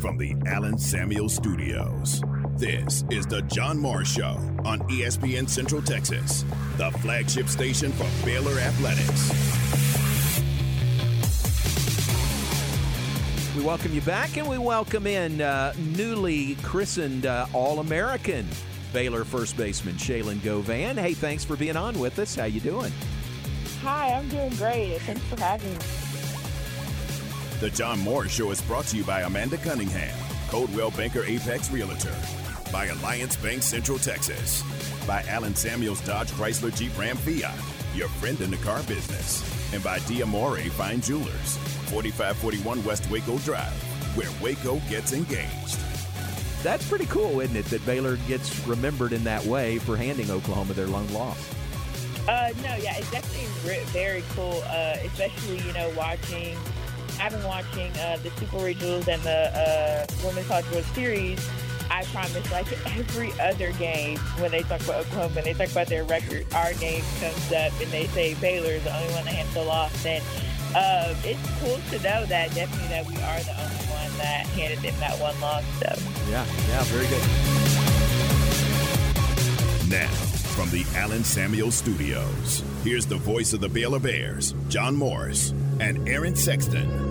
from the Allen Samuel Studios. This is the John Morris Show on ESPN Central Texas, the flagship station for Baylor Athletics. We welcome you back, and we welcome in uh, newly christened uh, All-American Baylor first baseman Shaylin Govan. Hey, thanks for being on with us. How you doing? Hi, I'm doing great. Thanks for having me. The John Moore Show is brought to you by Amanda Cunningham, Coldwell Banker Apex Realtor, by Alliance Bank Central Texas, by Allen Samuels Dodge Chrysler Jeep Ram Fiat, your friend in the car business, and by Diamore Fine Jewelers, 4541 West Waco Drive, where Waco gets engaged. That's pretty cool, isn't it, that Baylor gets remembered in that way for handing Oklahoma their lone loss? Uh, no, yeah, it's definitely very cool, uh, especially, you know, watching, I've been watching uh, the Super Regionals and the uh, Women's College World Series. I promise, like every other game, when they talk about Oklahoma and they talk about their record, our name comes up and they say Baylor is the only one that hands the loss. And uh, it's cool to know that definitely that we are the only one that handed them that one loss. So Yeah, yeah, very good. Now, from the Allen Samuel Studios, here's the voice of the Baylor Bears, John Morris and Aaron Sexton.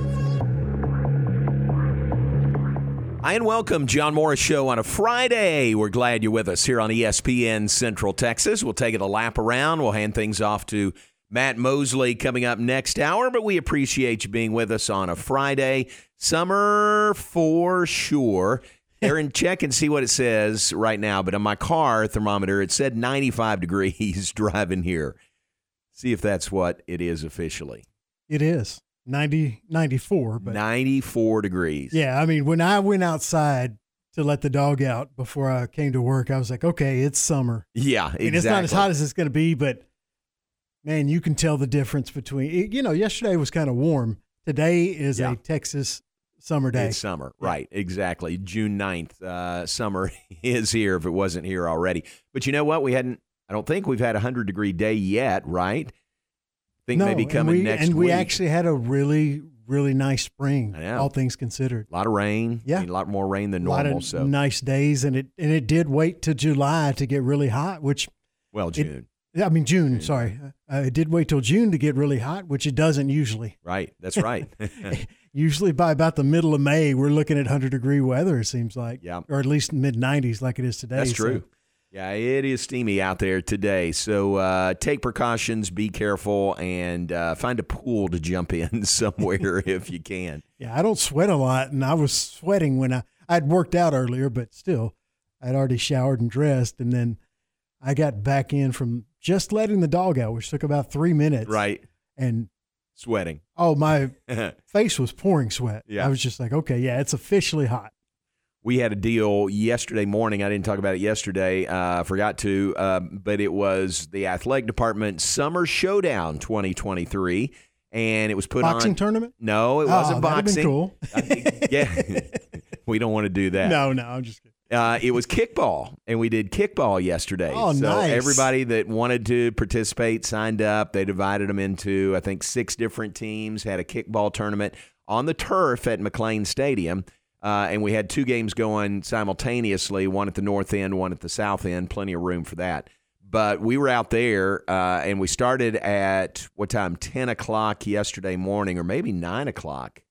Hi, and welcome, John Morris Show on a Friday. We're glad you're with us here on ESPN Central Texas. We'll take it a lap around. We'll hand things off to Matt Mosley coming up next hour, but we appreciate you being with us on a Friday. Summer for sure. Aaron, check and see what it says right now. But on my car thermometer, it said 95 degrees driving here. See if that's what it is officially. It is 90, 94. But 94 degrees. yeah, I mean, when I went outside to let the dog out before I came to work, I was like, okay, it's summer. Yeah, exactly. mean, it's not as hot as it's going to be, but man, you can tell the difference between, you know, yesterday was kind of warm. Today is Yeah. a Texas summer day. It's summer, right? Exactly. June 9th, uh, summer is here if it wasn't here already. But you know what? We hadn't. I don't think we've had a hundred degree day yet, right? Think no, maybe and coming we, next And we actually had a really, really nice spring, all things considered. a lot of rain. Yeah. I mean, a lot more rain than normal. of So nice days, and it and it did wait to July to get really hot, which well, June, I mean June. Sorry, uh, it did wait till June to get really hot, which it doesn't usually. right? That's right. Usually by about the middle of May, we're looking at hundred degree weather. It seems like, Yeah. or at least mid nineties, like it is today. That's So, true. Yeah, it is steamy out there today. So uh, take precautions, be careful, and uh, find a pool to jump in somewhere if you can. yeah, I don't sweat a lot, and I was sweating when I I'd worked out earlier, but still, I'd already showered and dressed, and then I got back in from just letting the dog out, which took about three minutes. Right. and Sweating. oh my face was pouring sweat. Yeah. I was just like, okay, yeah, it's officially hot. We had a deal yesterday morning. I didn't talk about it yesterday. Uh, forgot to, um, but it was the athletic department summer showdown 2023, and it was put in Boxing on. tournament? No, it Oh, wasn't boxing. cool. I yeah, we don't want to do that. No, no, I'm just kidding. Uh, it was kickball, and we did kickball yesterday. Oh, so nice. everybody that wanted to participate signed up. They divided them into, I think, six different teams. Had a kickball tournament on the turf at McLane Stadium, uh, and we had two games going simultaneously. One at the north end, one at the south end. Plenty of room for that. But we were out there, uh, and we started at what time? Ten o'clock yesterday morning, or maybe nine o'clock.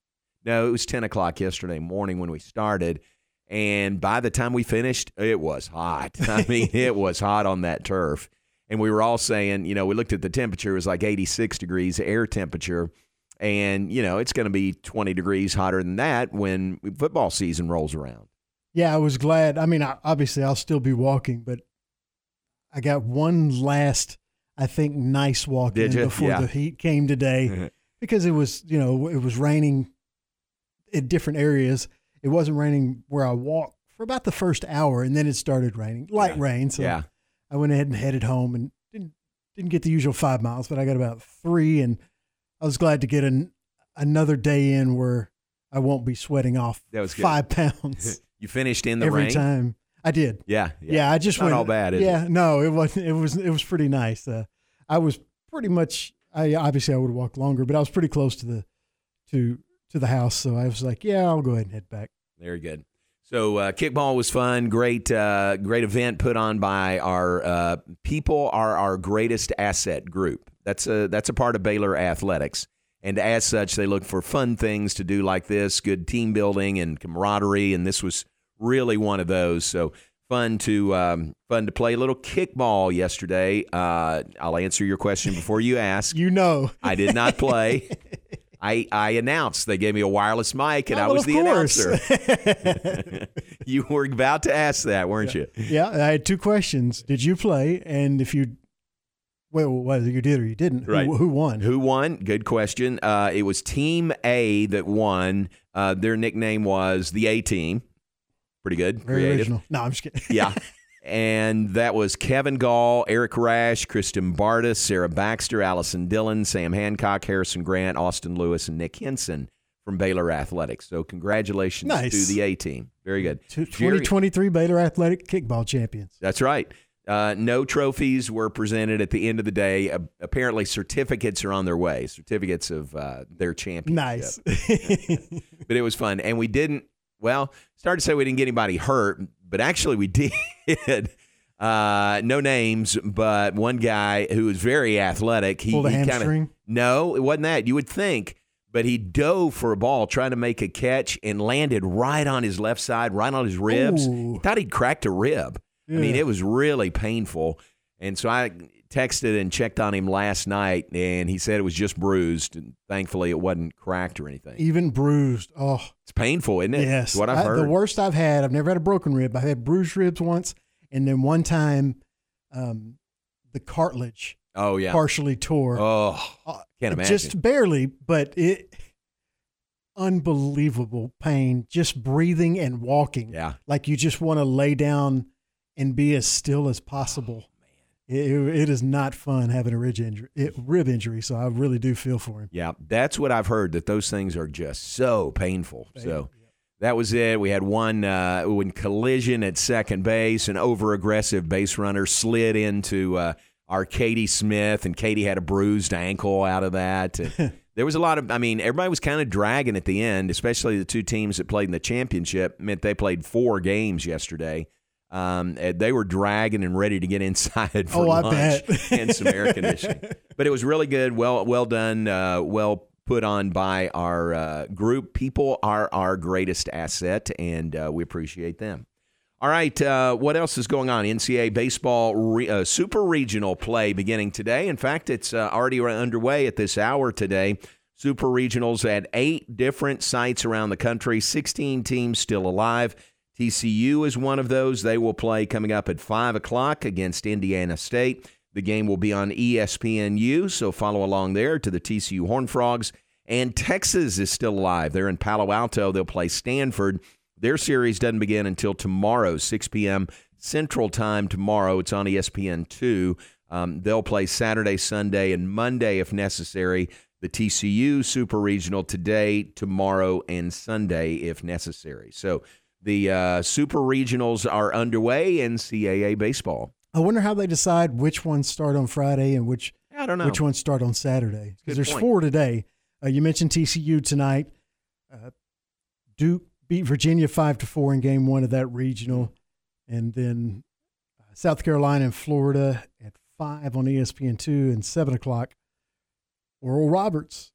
No, it was 10 o'clock yesterday morning when we started. And by the time we finished, it was hot. I mean, it was hot on that turf. And we were all saying, you know, we looked at the temperature, it was like 86 degrees air temperature. And, you know, it's going to be 20 degrees hotter than that when football season rolls around. Yeah, I was glad. I mean, obviously, I'll still be walking, but I got one last, I think, nice walk Did in you? before Yeah. the heat came today because it was, you know, it was raining in different areas. It wasn't raining where I walked for about the first hour, and then it started raining, light Yeah. rain. So Yeah. I went ahead and headed home and didn't didn't get the usual five miles, but I got about three, and I was glad to get an, another day in where I won't be sweating off That was good. five pounds You finished in the every rain? time. I did. Yeah. Yeah, I just Not went. all bad, is it? yeah, no, it wasn't. It was. It was pretty nice. Uh, I was pretty much. I obviously I would have walked longer, but I was pretty close to the to to the house, so I was like, yeah, I'll go ahead and head back. Very good. So uh, kickball was fun. Great, uh, great event put on by our uh, people. Are our greatest asset group. That's a that's a part of Baylor athletics, and as such, they look for fun things to do like this, good team building and camaraderie. And this was really one of those. So fun to um, fun to play a little kickball yesterday. Uh, I'll answer your question before you ask. You know, I did not play. I, I announced. They gave me a wireless mic, and Oh, I was the course. announcer. you were about to ask that, weren't you? yeah, I had two questions. Did you play? And if you, well, whether you did or you didn't, Right. who, who won? Who won? Good question. Uh, it was Team A that won. Uh, their nickname was the A Team. Pretty good. Very creative. original. No, I'm just kidding. Yeah. And that was Kevin Gall, Eric Rash, Kristen Bardis, Sarah Baxter, Allison Dillon, Sam Hancock, Harrison Grant, Austin Lewis, and Nick Henson from Baylor Athletics. So congratulations Nice. to the A team. Very good. Two- Jerry- 2023 Baylor Athletic Kickball Champions. That's right. Uh, no trophies were presented at the end of the day. Uh, apparently, certificates are on their way. Certificates of uh, their championship. Nice. but it was fun. And we didn't, well, started to say we didn't get anybody hurt, but actually we did. Uh, no names, but one guy who was very athletic. He, Pulled a he kinda- hamstring? no, it wasn't that. You would think, but he dove for a ball, trying to make a catch, and landed right on his left side, right on his ribs. Ooh. He thought he'd cracked a rib. I mean, it was really painful. And so I texted and checked on him last night, and he said it was just bruised. And thankfully, it wasn't cracked or anything. Even bruised. Oh, It's painful, isn't it? yes. What I've I- heard. The worst I've had, I've never had a broken rib. I've had bruised ribs once. And then one time, um, the cartilage oh yeah. partially tore. Oh, Uh, can't imagine. Just barely, but it unbelievable pain just breathing and walking. yeah. Like you just want to lay down and be as still as possible. It, it is not fun having a rib injury, it, rib injury. So I really do feel for him. Yeah, that's what I've heard. That those things are just so painful. So that was it. We had one uh, when collision at second base, an over aggressive base runner slid into uh, our Katie Smith, and Katie had a bruised ankle out of that. There was a lot of. I mean, everybody was kind of dragging at the end, especially the two teams that played in the championship. Meant they played four games yesterday. Um, they were dragging and ready to get inside for Oh, lunch and some air conditioning. But it was really good. Well, well done. Uh, well put on by our uh, group. People are our greatest asset, and uh, we appreciate them. All right, uh, what else is going on? NCAA baseball re- uh, super regional play beginning today. In fact, it's uh, already underway at this hour today. Super regionals at eight different sites around the country. Sixteen teams still alive. TCU is one of those. They will play coming up at 5 o'clock against Indiana State. The game will be on ESPNU, so follow along there to the TCU Horned Frogs. And Texas is still alive. They're in Palo Alto. They'll play Stanford. Their series doesn't begin until tomorrow, 6 p.m. Central Time tomorrow. It's on E ESPN2. Um, they'll play Saturday, Sunday, and Monday if necessary. The TCU Super Regional today, tomorrow, and Sunday if necessary. So the uh, Super Regionals are underway NCAA baseball. I wonder how they decide which ones start on Friday and which I don't know. which ones start on Saturday. Because there's point. four today. Uh, you mentioned TCU tonight. Uh, Duke beat Virginia five to four in game one of that regional, and then uh, South Carolina and Florida at five on ESPN two and seven o'clock. Oral Roberts,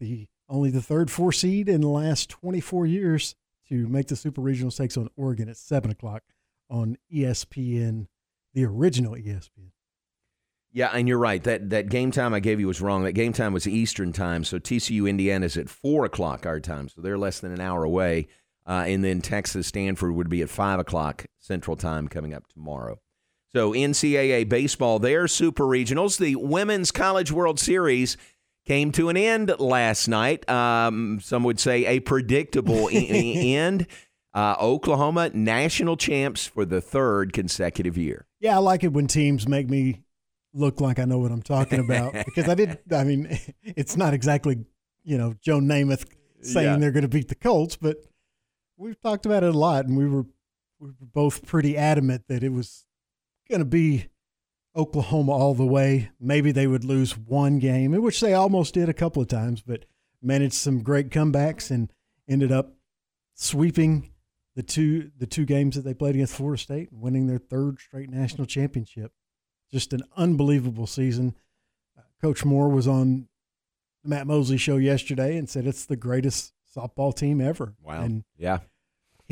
the only the third four seed in the last 24 years to make the Super Regional takes on Oregon at seven o'clock on ESPN, the original ESPN. Yeah, and you're right. That that game time I gave you was wrong. That game time was Eastern time. So TCU Indiana is at four o'clock our time. So they're less than an hour away. Uh, and then Texas Stanford would be at five o'clock Central time coming up tomorrow. So NCAA baseball, their super regionals, the Women's College World Series came to an end last night. Um, some would say a predictable e- end. Uh, Oklahoma national champs for the third consecutive year. Yeah, I like it when teams make me look like I know what I'm talking about because I did. I mean, it's not exactly you know Joe Namath saying Yeah. they're going to beat the Colts, but we've talked about it a lot, and we were we were both pretty adamant that it was going to be Oklahoma all the way. Maybe they would lose one game, which they almost did a couple of times, but managed some great comebacks and ended up sweeping the two the two games that they played against Florida State, winning their third straight national championship. Just an unbelievable season. Uh, Coach Moore was on the Matt Mosley show yesterday and said it's the greatest softball team ever. Wow. And yeah.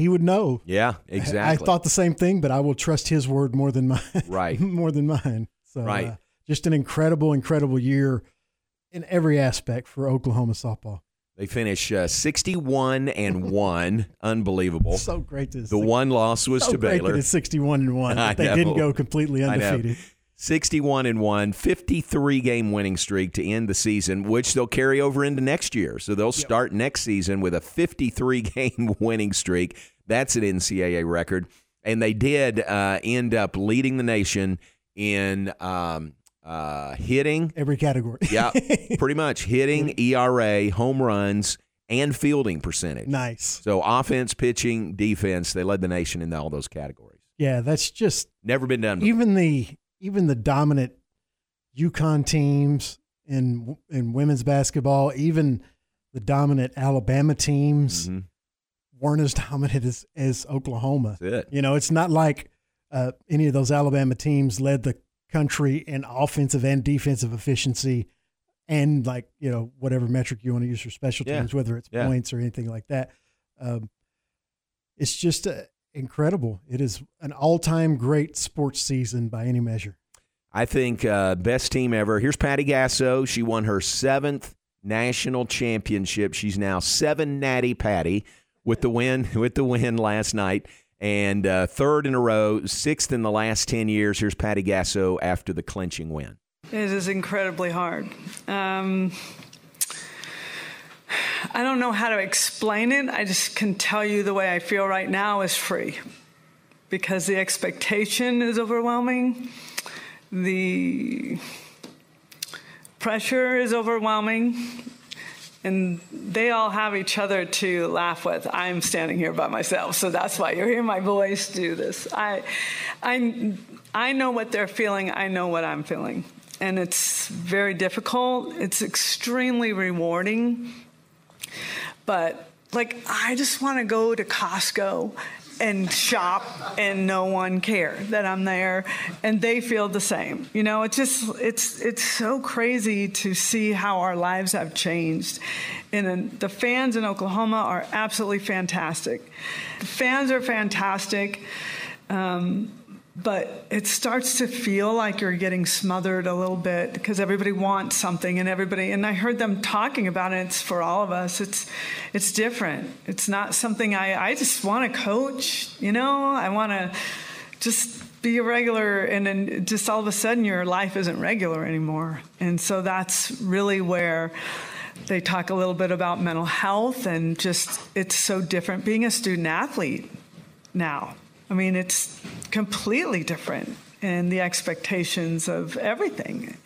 He would know. Yeah, exactly. I thought the same thing, but I will trust his word more than mine. Right. more than mine. So, Right. uh, just an incredible, incredible year in every aspect for Oklahoma softball. They finish uh, 61 and 1. Unbelievable. So great to The one loss was so to Baylor. That it's 61 and 1. I they know. didn't go completely I undefeated. 61 and 1, 53 game winning streak to end the season, which they'll carry over into next year. So they'll start next season with a 53 game winning streak. That's an NCAA record. And they did uh, end up leading the nation in um, uh, hitting. Every category. Yeah, pretty much hitting, ERA, home runs, and fielding percentage. nice. So offense, pitching, defense, they led the nation in all those categories. Yeah, that's just Never been done. Before. even the even the dominant UConn teams in in women's basketball, even the dominant Alabama teams Mhm. weren't as dominant as, as Oklahoma. You know, it's not like uh, any of those Alabama teams led the country in offensive and defensive efficiency and like, you know, whatever metric you want to use for special Yeah. teams, whether it's Yeah. points or anything like that. Um, it's just uh, incredible. It is an all time great sports season by any measure. I think uh, best team ever. Here's Patty Gasso. She won her seventh national championship. She's now seven natty Patty with the win with the win last night, and uh, third in a row, sixth in the last ten years. Here's Patty Gasso after the clinching win. It is incredibly hard. Um, I don't know how to explain it. I just can tell you the way I feel right now is free because the expectation is overwhelming. The pressure is overwhelming. And they all have each other to laugh with. I'm standing here by myself, so that's why you're hearing my voice do this. I, I, I know what they're feeling. I know what I'm feeling, and it's very difficult. It's extremely rewarding, but like I just want to go to Costco and shop and no one care that I'm there and they feel the same. You know, it's just it's it's so crazy to see how our lives have changed. And the fans in Oklahoma are absolutely fantastic. The fans are fantastic. Um, but it starts to feel like you're getting smothered a little bit because everybody wants something and everybody and I heard them talking about it it's for all of us. It's it's different. It's not something I I just want to coach you know? I want to just be a regular and then just all of a sudden your life isn't regular anymore. And so that's really where they talk a little bit about mental health and just it's so different being a student athlete now. I mean, it's completely different in the expectations of everything.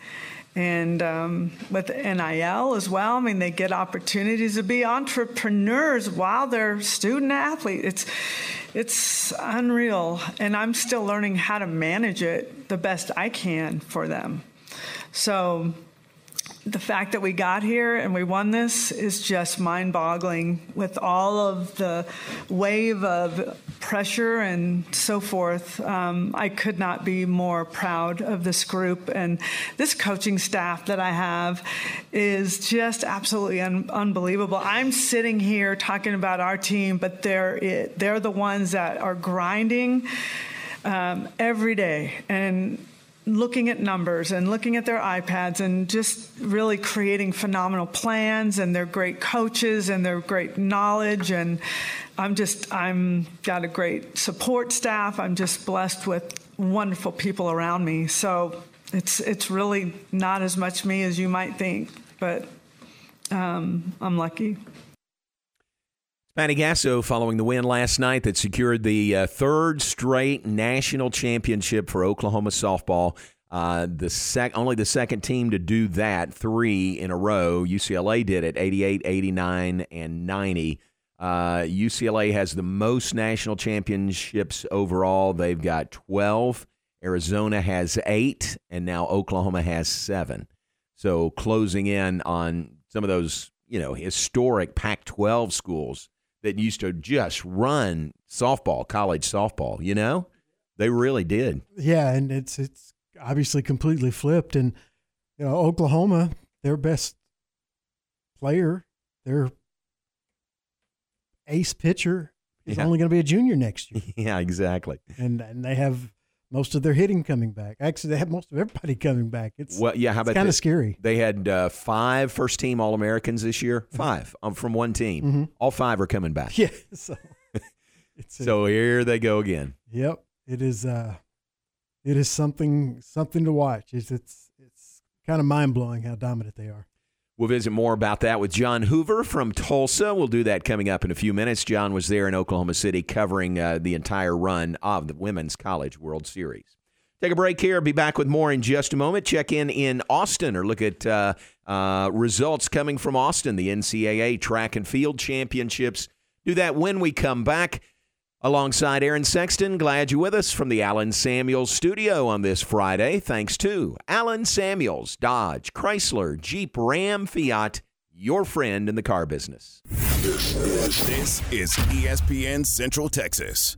And um, with NIL as well, I mean, they get opportunities to be entrepreneurs while they're student athletes. It's, it's unreal. And I'm still learning how to manage it the best I can for them. So, the fact that we got here and we won this is just mind boggling with all of the wave of pressure and so forth. Um, I could not be more proud of this group and this coaching staff that I have is just absolutely un- unbelievable. I'm sitting here talking about our team, but they're it. They're the ones that are grinding um, every day and looking at numbers and looking at their iPads and just really creating phenomenal plans and they're great coaches and they're great knowledge and I'm just I'm got a great support staff. I'm just blessed with wonderful people around me. So it's it's really not as much me as you might think, but um, I'm lucky. Patty Gasso following the win last night that secured the uh, third straight national championship for Oklahoma softball. Uh, the sec- only the second team to do that, three in a row. UCLA did it 88, 89, and 90. Uh, UCLA has the most national championships overall. They've got 12. Arizona has eight, and now Oklahoma has seven. So closing in on some of those, you know, historic Pac 12 schools that used to just run softball, college softball. You know, they really did. Yeah, and it's it's obviously completely flipped. And you know, Oklahoma, their best player, their ace pitcher is Yeah. only going to be a junior next year, Yeah, exactly. and and they have most of their hitting coming back. Actually, they have most of everybody coming back. It's Well, yeah. How about kind of scary. They had uh, five first team All Americans this year. Five um, from one team. Mhm. All five are coming back. Yeah, so it's a- So here they go again. Yep, it is. Uh, it is something something to watch. It's it's it's kind of mind blowing how dominant they are. We'll visit more about that with John Hoover from Tulsa. We'll do that coming up in a few minutes. John was there in Oklahoma City covering uh, the entire run of the Women's College World Series. Take a break here. Be back with more in just a moment. Check in in Austin or look at uh, uh, results coming from Austin, the NCAA Track and Field Championships. Do that when we come back. Alongside Aaron Sexton, glad you're with us from the Allen Samuels studio on this Friday. Thanks to Allen Samuels, Dodge, Chrysler, Jeep, Ram, Fiat, your friend in the car business. This is ESPN Central Texas.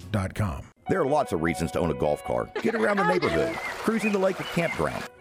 ubeo.com. There are lots of reasons to own a golf cart. Get around the neighborhood, cruising the lake or campground.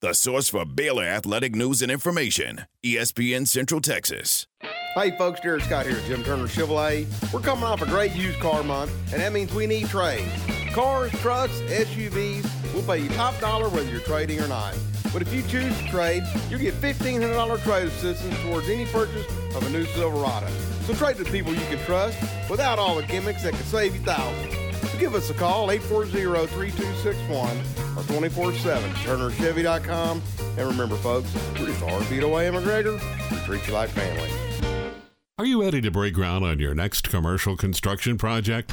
The source for Baylor athletic news and information. ESPN Central Texas. Hey folks, Jared Scott here at Jim Turner Chevrolet. We're coming off a great used car month, and that means we need trades. Cars, trucks, SUVs, we'll pay you top dollar whether you're trading or not. But if you choose to trade, you'll get $1,500 trade assistance towards any purchase of a new Silverado. So trade to people you can trust without all the gimmicks that could save you thousands. So give us a call, 840-3261 or 24-7 turnerchevy.com. And remember folks, we're just feet away in McGregor. We treat you like family. Are you ready to break ground on your next commercial construction project?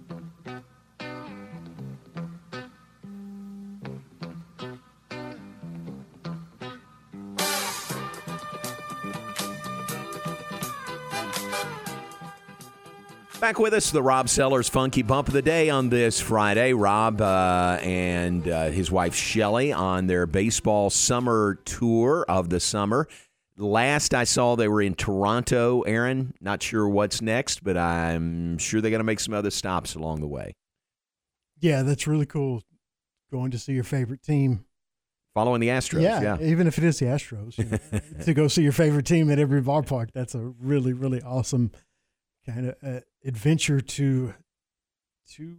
Back with us, the Rob Sellers Funky Bump of the Day on this Friday. Rob uh, and uh, his wife Shelly on their baseball summer tour of the summer. Last I saw, they were in Toronto. Aaron, not sure what's next, but I'm sure they're going to make some other stops along the way. Yeah, that's really cool. Going to see your favorite team following the Astros. Yeah, Yeah, even if it is the Astros, you know, to go see your favorite team at every ballpark, that's a really, really awesome kind of uh, adventure to to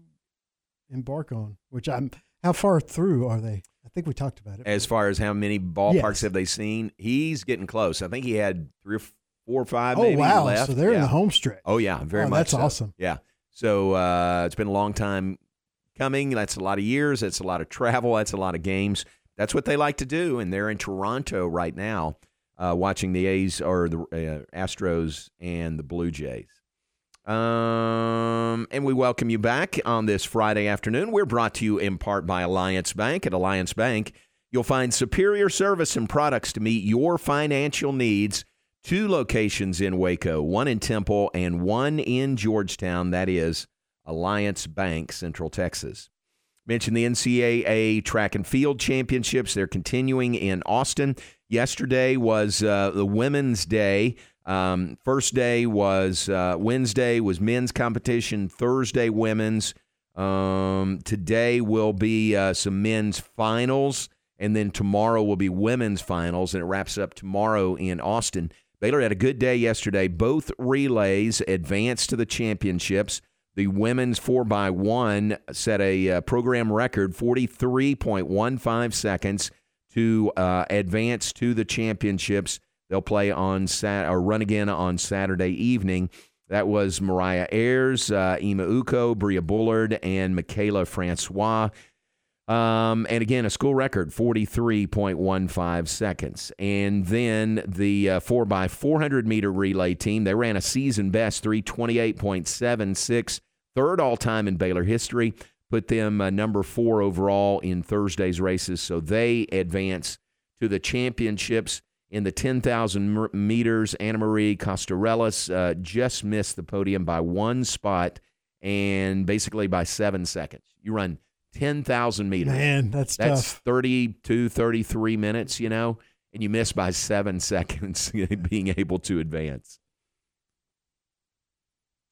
embark on. Which I'm. How far through are they? I think we talked about it. As far as how many ballparks Yes. have they seen, he's getting close. I think he had three or four or five. oh wow! left. So they're in Yeah. the home stretch. Oh yeah, very Oh, much. that's so. awesome. Yeah. So uh, it's been a long time coming. That's a lot of years. That's a lot of travel. That's a lot of games. That's what they like to do, and they're in Toronto right now, uh, watching the A's or the uh, Astros and the Blue Jays. Um, and we welcome you back on this Friday afternoon. We're brought to you in part by Alliance Bank. At Alliance Bank, you'll find superior service and products to meet your financial needs. Two locations in Waco, one in Temple and one in Georgetown. That is Alliance Bank, Central Texas. Mentioned the NCAA track and field championships. They're continuing in Austin. Yesterday was uh, the Women's Day. Um, first day was uh, Wednesday was men's competition. Thursday women's. Um, today will be uh, some men's finals, and then tomorrow will be women's finals, and it wraps up tomorrow in Austin. Baylor had a good day yesterday. Both relays advanced to the championships. The women's 4x1 set a uh, program record 43.15 seconds to uh, advance to the championships. They'll play on Sat or run again on Saturday evening. That was Mariah Ayers, uh, Uko, Bria Bullard, and Michaela Francois. Um, and again, a school record, 43.15 seconds. And then the uh, 4x400 meter relay team, they ran a season best, 328.76, third all time in Baylor history, put them uh, number four overall in Thursday's races. So they advance to the championships in the 10,000 meters. Anna Marie Costarellis uh, just missed the podium by one spot and basically by seven seconds. You run 10,000 meters. Man, that's That's tough. 32, 33 minutes, you know, and you miss by seven seconds being able to advance.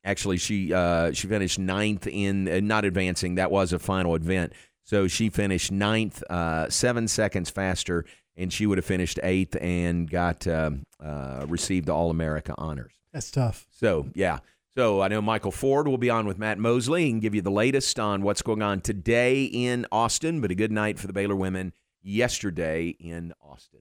Actually, she uh, she finished ninth in uh, not advancing. That was a final event, so she finished ninth, uh, seven seconds faster, and she would have finished eighth and got um uh, received the All America honors. That's tough. So, yeah. So I know Michael Ford will be on with Matt Mosley. and give you the latest on what's going on today in Austin, but a good night for the Baylor women yesterday in Austin.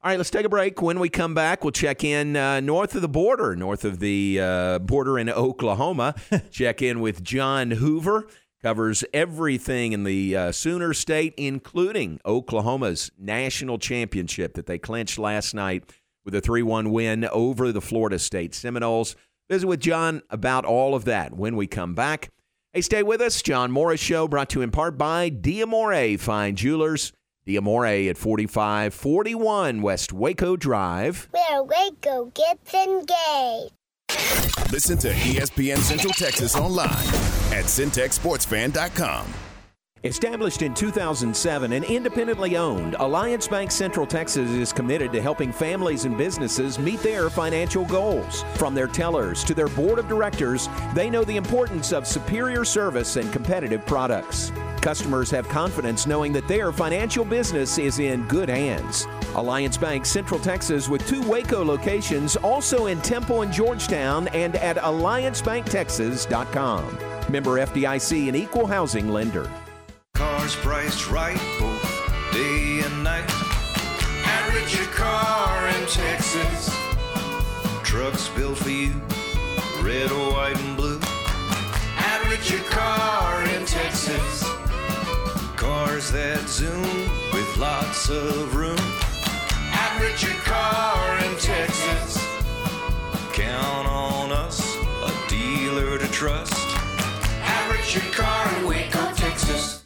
All right, let's take a break. When we come back, we'll check in uh, north of the border, north of the uh, border in Oklahoma. check in with John Hoover. Covers everything in the uh, Sooner State, including Oklahoma's national championship that they clinched last night with a 3 1 win over the Florida State Seminoles. Visit with John about all of that when we come back. Hey, stay with us. John Morris Show brought to you in part by Diamore Fine Jewelers. Diamore at 4541 West Waco Drive. Where Waco gets engaged. Listen to ESPN Central Texas online at centexsportsfan.com. Established in 2007 and independently owned, Alliance Bank Central Texas is committed to helping families and businesses meet their financial goals. From their tellers to their board of directors, they know the importance of superior service and competitive products. Customers have confidence knowing that their financial business is in good hands. Alliance Bank Central Texas with two Waco locations, also in Temple and Georgetown, and at alliancebanktexas.com. Member FDIC and equal housing lender. Cars priced right both day and night. At Richard Car in Texas. Trucks built for you, red, white, and blue. At Richard Car in Texas. Cars that zoom with lots of room. Richard Car in Texas. Count on us, a dealer to trust. Richard Car in Waco, Texas.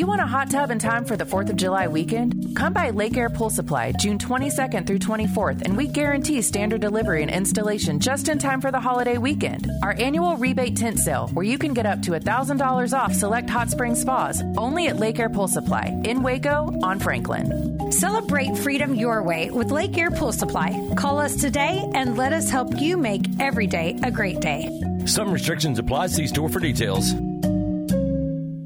Do you want a hot tub in time for the 4th of July weekend? Come by Lake Air Pool Supply June 22nd through 24th, and we guarantee standard delivery and installation just in time for the holiday weekend. Our annual rebate tent sale, where you can get up to $1,000 off select hot spring spas, only at Lake Air Pool Supply in Waco on Franklin. Celebrate freedom your way with Lake Air Pool Supply. Call us today and let us help you make every day a great day. Some restrictions apply. See store for details.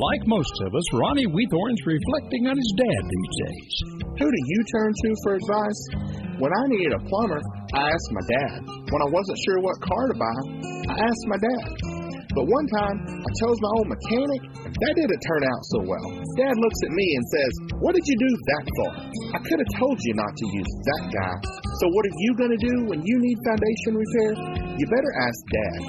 Like most of us, Ronnie Weethorn's reflecting on his dad these days. Who do you turn to for advice? When I needed a plumber, I asked my dad. When I wasn't sure what car to buy, I asked my dad. But one time, I chose my own mechanic, and that didn't turn out so well. Dad looks at me and says, What did you do that for? I could have told you not to use that guy. So, what are you going to do when you need foundation repair? You better ask Dad.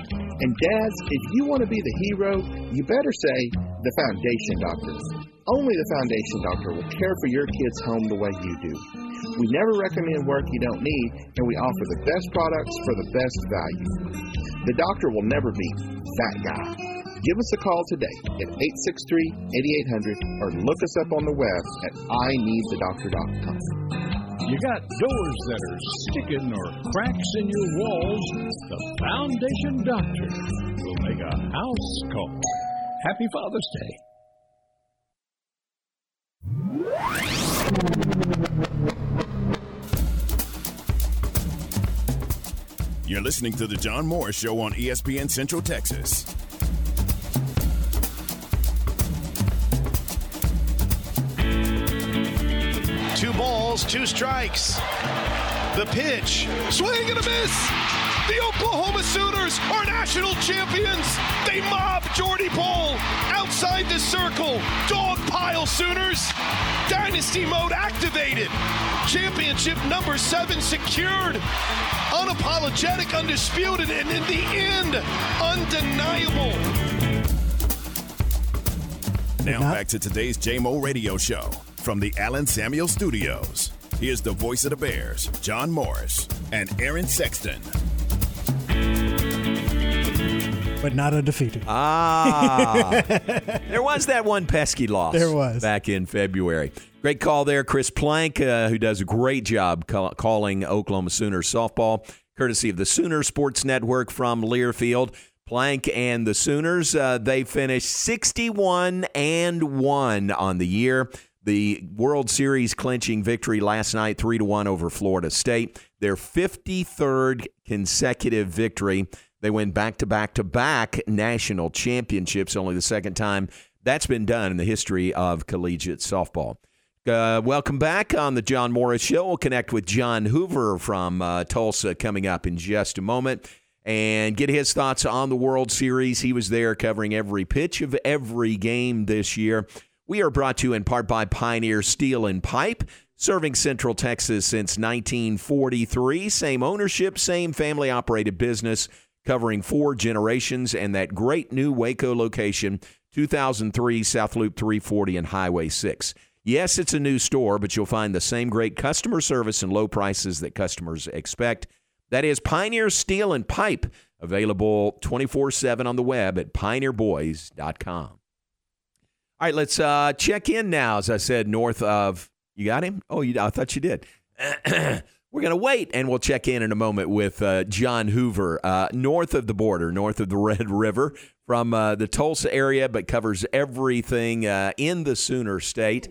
And, dads, if you want to be the hero, you better say, The Foundation Doctors. Only the Foundation Doctor will care for your kid's home the way you do. We never recommend work you don't need, and we offer the best products for the best value. The doctor will never be that guy. Give us a call today at 863 8800 or look us up on the web at ineedthedoctor.com. You got doors that are sticking or cracks in your walls? The Foundation Doctor will make a house call. Happy Father's Day. You're listening to The John Moore Show on ESPN Central Texas. Two balls, two strikes. The pitch, swing and a miss. The Oklahoma Sooners are national champions. They mob Jordy Bahl outside the circle. Dog pile Sooners. Dynasty mode activated. Championship number seven secured. Unapologetic, undisputed, and in the end, undeniable. Now back to today's JMO Radio Show from the Allen Samuel Studios. Here's the voice of the Bears, John Morris, and Aaron Sexton. But not undefeated. Ah, there was that one pesky loss. There was. back in February. Great call there, Chris Plank, uh, who does a great job call- calling Oklahoma Sooners softball, courtesy of the Sooner Sports Network from Learfield. Plank and the Sooners, uh, they finished 61 and 1 on the year. The World Series clinching victory last night, 3 to 1 over Florida State. Their 53rd consecutive victory. They win back to back to back national championships, only the second time that's been done in the history of collegiate softball. Uh, welcome back on the John Morris Show. We'll connect with John Hoover from uh, Tulsa coming up in just a moment and get his thoughts on the World Series. He was there covering every pitch of every game this year. We are brought to you in part by Pioneer Steel and Pipe, serving Central Texas since 1943. Same ownership, same family operated business, covering four generations, and that great new Waco location, 2003 South Loop 340 and Highway 6. Yes, it's a new store, but you'll find the same great customer service and low prices that customers expect. That is Pioneer Steel and Pipe, available 24 7 on the web at pioneerboys.com. All right, let's uh, check in now. As I said, north of. You got him? Oh, you, I thought you did. We're going to wait and we'll check in in a moment with uh, John Hoover, uh, north of the border, north of the Red River, from uh, the Tulsa area, but covers everything uh, in the Sooner State.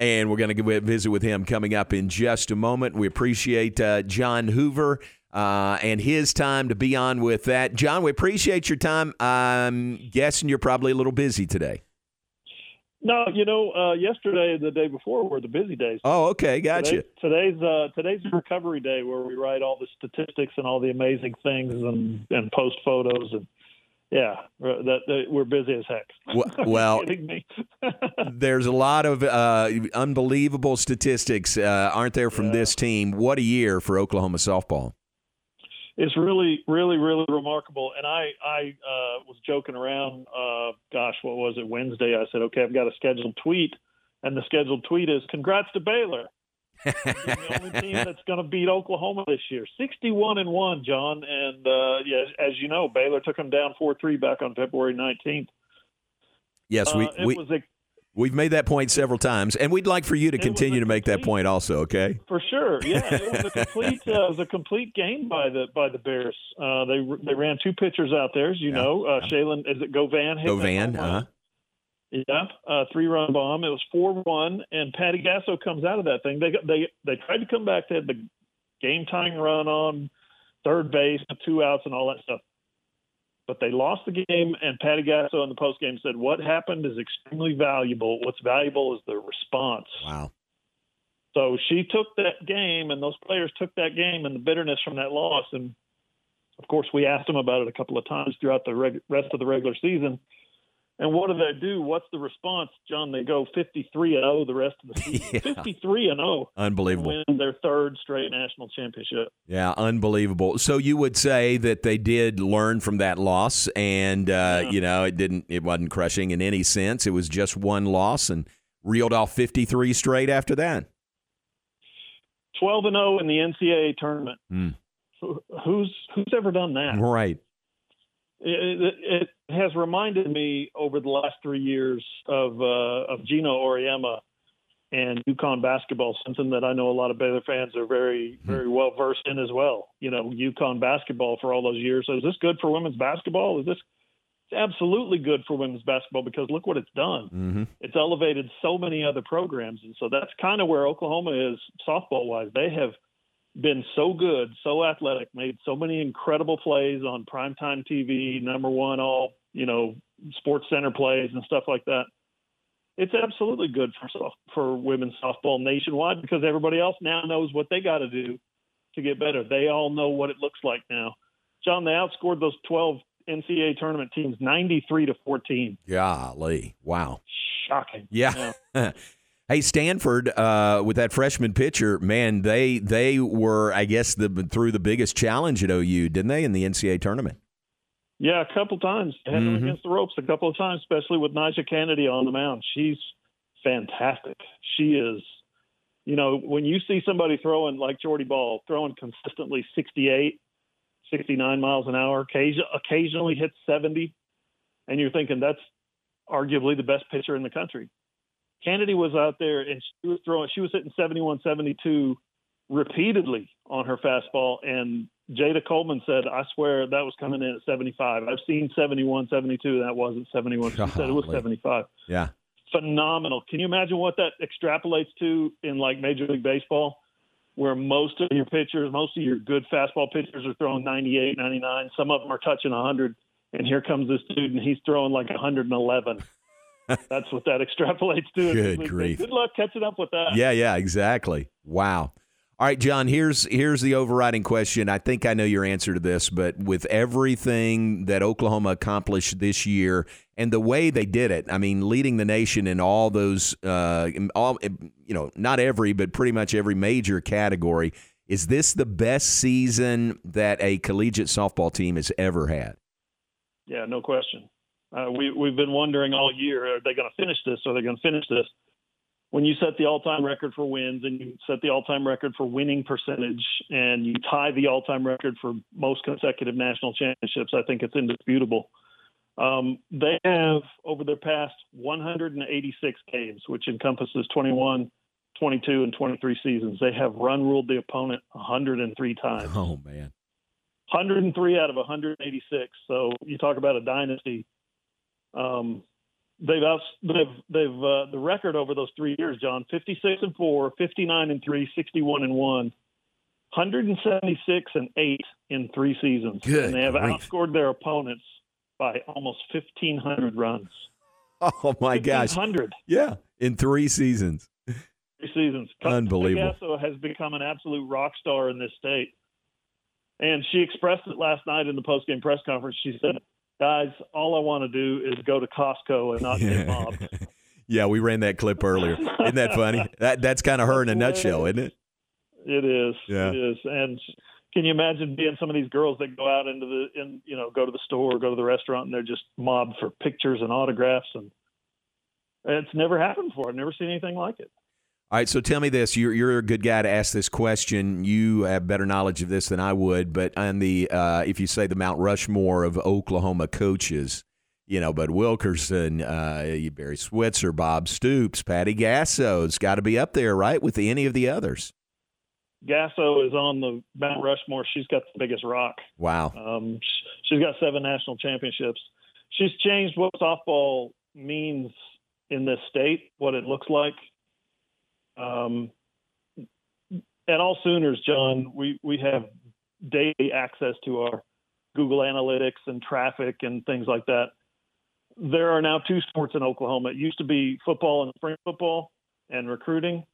And we're going to visit with him coming up in just a moment. We appreciate uh, John Hoover uh, and his time to be on with that. John, we appreciate your time. I'm guessing you're probably a little busy today. No, you know, uh, yesterday and the day before were the busy days. Oh, okay, gotcha. Today, today's uh, today's recovery day where we write all the statistics and all the amazing things and and post photos and yeah, that, that we're busy as heck. Well, kidding me? there's a lot of uh, unbelievable statistics, uh, aren't there, from this team? What a year for Oklahoma softball. It's really, really, really remarkable. And I, I uh, was joking around. Uh, gosh, what was it? Wednesday. I said, okay, I've got a scheduled tweet, and the scheduled tweet is, "Congrats to Baylor." the only team that's going to beat Oklahoma this year, sixty-one and one, John. And uh, yeah, as you know, Baylor took them down four three back on February nineteenth. Yes, we, Uh, it we, was a we've made that point several times, and we'd like for you to It continue to make that point also, okay? For sure, yeah, it was a complete uh, it was a complete game by the by the Bears. Uh, they they ran two pitchers out there, as you know. Uh, Shaylin, is it Govan? hit Go that Van. home run. Uh-huh. Yeah, uh, three run bomb. It was four one, and Patty Gasso comes out of that thing. They they they tried to come back. They had the game tying run on third base, two outs, and all that stuff. But they lost the game, and Patty Gasso in the post game said, "What happened is extremely valuable. What's valuable is the response." Wow. So she took that game, and those players took that game and the bitterness from that loss. And of course, we asked them about it a couple of times throughout the reg- rest of the regular season. And what do they do? What's the response, John? They go 53 and 0 the rest of the season. 53 and 0. Unbelievable. Win their third straight national championship. Yeah, unbelievable. So you would say that they did learn from that loss, and uh, you know it didn't, it wasn't crushing in any sense. It was just one loss, and reeled off fifty three straight after that. 12 and 0 in the NCAA tournament. Who- Who's who's ever done that? Right. It, it, has reminded me over the last three years of uh, of Geno Auriemma and UConn basketball, something that I know a lot of Baylor fans are very very well versed in as well. You know, UConn basketball for all those years. So is this good for women's basketball? Is this it's absolutely good for women's basketball because look what it's done. Mm-hmm. It's elevated so many other programs, and so that's kind of where Oklahoma is softball wise. They have been so good, so athletic, made so many incredible plays on primetime TV, number one all, you know, sports center plays and stuff like that. It's absolutely good for for women's softball nationwide because everybody else now knows what they got to do to get better. They all know what it looks like now. John, they outscored those 12 NCAA tournament teams 93 to 14. Golly, wow. Shocking. Yeah. hey, Stanford, uh, with that freshman pitcher, man, they they were, I guess, the through the biggest challenge at OU, didn't they, in the NCAA tournament? Yeah, a couple times. Had them Mhm. against the ropes a couple of times, especially with Nija Canady on the mound. She's fantastic. She is, you know, when you see somebody throwing like Jordy Bahl, throwing consistently 68, 69 miles an hour, occasionally hits 70, and you're thinking that's arguably the best pitcher in the country. Canady was out there and she was throwing, she was hitting 71, 72 repeatedly on her fastball. And Jayda Coleman said, I swear that was coming in at 75. I've seen 71, 72. That wasn't 71. She said it was 75. Yeah. Phenomenal. Can you imagine what that extrapolates to in like Major League Baseball? Where most of your pitchers, most of your good fastball pitchers are throwing 98, 99. Some of them are touching 100. And here comes this dude, and he's throwing like 111. That's what that extrapolates to. Good grief. Good luck catching up with that. Yeah, yeah, exactly. Wow. All right, John, here's here's the overriding question. I think I know your answer to this, but with everything that Oklahoma accomplished this year and the way they did it, I mean, leading the nation in all those uh all you know, not every, but pretty much every major category, is this the best season that a collegiate softball team has ever had? Yeah, no question. Uh, we we've been wondering all year: Are they going to finish this? Are they going to finish this? When you set the all-time record for wins and you set the all-time record for winning percentage and you tie the all-time record for most consecutive national championships, I think it's indisputable. Um, they have over their past 186 games, which encompasses 21, 22, and 23 seasons, they have run ruled the opponent 103 times. Oh man. 103 out of 186. So you talk about a dynasty. Um, they've out, they've they've uh, the record over those three years, John, 56 and four, 59 and three, 61 and one, 176 and eight in three seasons, Good and they have grief. outscored their opponents by almost 1,500 runs. Oh my gosh! hundred. Yeah, in three seasons. Three seasons. Unbelievable. Picasso has become an absolute rock star in this state. And she expressed it last night in the post-game press conference. She said, "Guys, all I want to do is go to Costco and not get mobbed." Yeah, we ran that clip earlier. Isn't that funny? That that's kind of her in a nutshell, isn't it? It is. Yeah. It is. And can you imagine being some of these girls that go out into the in you know go to the store or go to the restaurant and they're just mobbed for pictures and autographs and it's never happened before. I've never seen anything like it. All right, so tell me this: you're you're a good guy to ask this question. You have better knowledge of this than I would. But on the uh, if you say the Mount Rushmore of Oklahoma coaches, you know, Bud Wilkinson, uh, Barry Switzer, Bob Stoops, Patty Gasso's got to be up there, right, with any of the others. Gasso is on the Mount Rushmore. She's got the biggest rock. Wow. Um, she's got seven national championships. She's changed what softball means in this state, what it looks like. Um, at all Sooners, John, we, we have daily access to our Google Analytics and traffic and things like that. There are now two sports in Oklahoma. It used to be football and spring football and recruiting.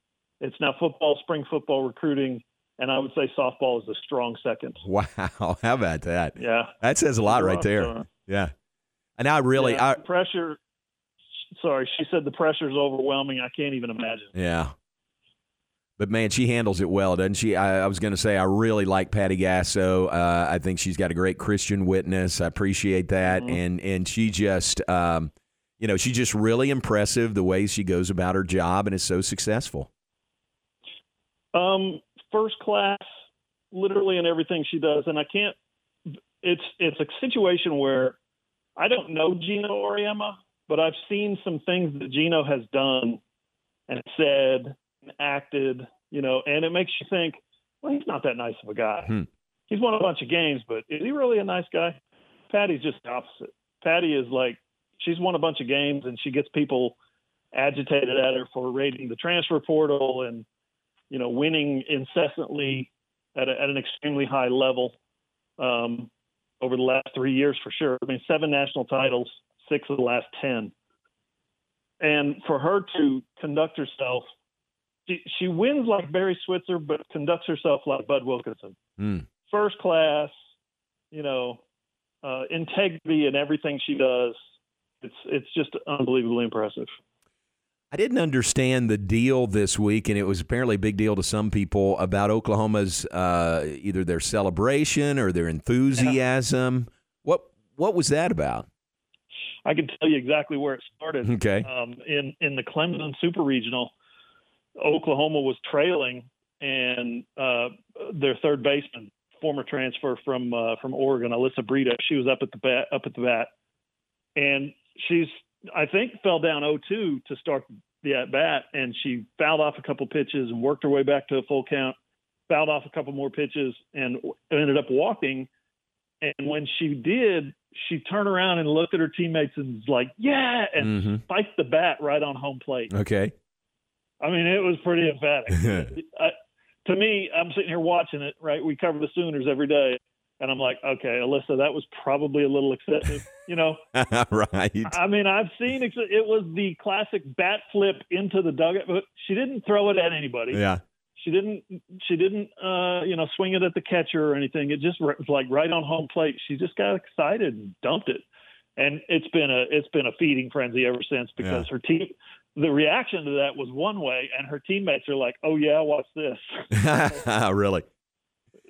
It's now football, spring football, recruiting, and I would say softball is a strong second. Wow, how about that? Yeah. that says a lot right there. Yeah, and I really, Yeah, I, pressure. Sorry, she said the pressure is overwhelming. I can't even imagine. Yeah. But man, she handles it well, doesn't she? I, I was going to say I really like Patty Gasso. Uh, I think she's got a great Christian witness. I appreciate that, and and she just, um, you know, she's just really impressive the way she goes about her job and is so successful. Um, first class, literally in everything she does, and I can't. It's it's a situation where I don't know Geno Auriemma, but I've seen some things that Geno has done and said, and acted, you know, and it makes you think, well, he's not that nice of a guy. Hmm. He's won a bunch of games, but is he really a nice guy? Patty's just the opposite. Patty is like she's won a bunch of games and she gets people agitated at her for raiding the transfer portal and you know winning incessantly at, a, at an extremely high level um, over the last three years for sure. I mean, seven national titles, six of the last ten, and for her to conduct herself, she, she wins like Barry Switzer, but conducts herself like Bud Wilkinson Hmm. first class, you know, uh, integrity in everything she does. It's it's just unbelievably impressive. I didn't understand the deal this week, and it was apparently a big deal to some people about Oklahoma's uh, either their celebration or their enthusiasm. What what was that about? I can tell you exactly where it started. Okay. Um, in in the Clemson Super Regional, Oklahoma was trailing, and uh, their third baseman, former transfer from uh, from Oregon, Alyssa Brito, she was up at the bat up at the bat, and she's I think fell down 0-2 to start the at bat, and she fouled off a couple pitches and worked her way back to a full count, fouled off a couple more pitches, and ended up walking. And when she did, she turned around and looked at her teammates and was like, "Yeah!" and Mhm. spiked the bat right on home plate. Okay. I mean, it was pretty emphatic. I, to me, I'm sitting here watching it. Right, we cover the Sooners every day, and I'm like, okay, Alyssa, that was probably a little excessive. You know, right. I mean, I've seen ex- it was the classic bat flip into the dugout, but she didn't throw it at anybody. Yeah. She didn't. She didn't. Uh, you know, swing it at the catcher or anything. It just was like right on home plate. She just got excited and dumped it, and it's been a it's been a feeding frenzy ever since because her team. The reaction to that was one way, and her teammates are like, "Oh yeah, watch this." really?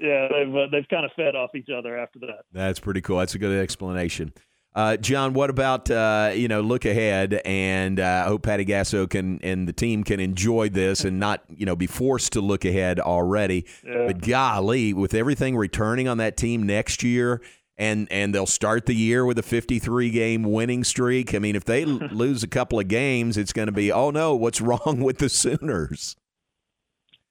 yeah, they've uh, they've kind of fed off each other after that. That's pretty cool. That's a good explanation. Uh, John, what about uh, you know look ahead, and uh, I hope Patty Gasso can and the team can enjoy this and not you know be forced to look ahead already. Yeah. But golly, with everything returning on that team next year, and and they'll start the year with a 53 game winning streak. I mean, if they lose a couple of games, it's going to be oh no, what's wrong with the Sooners?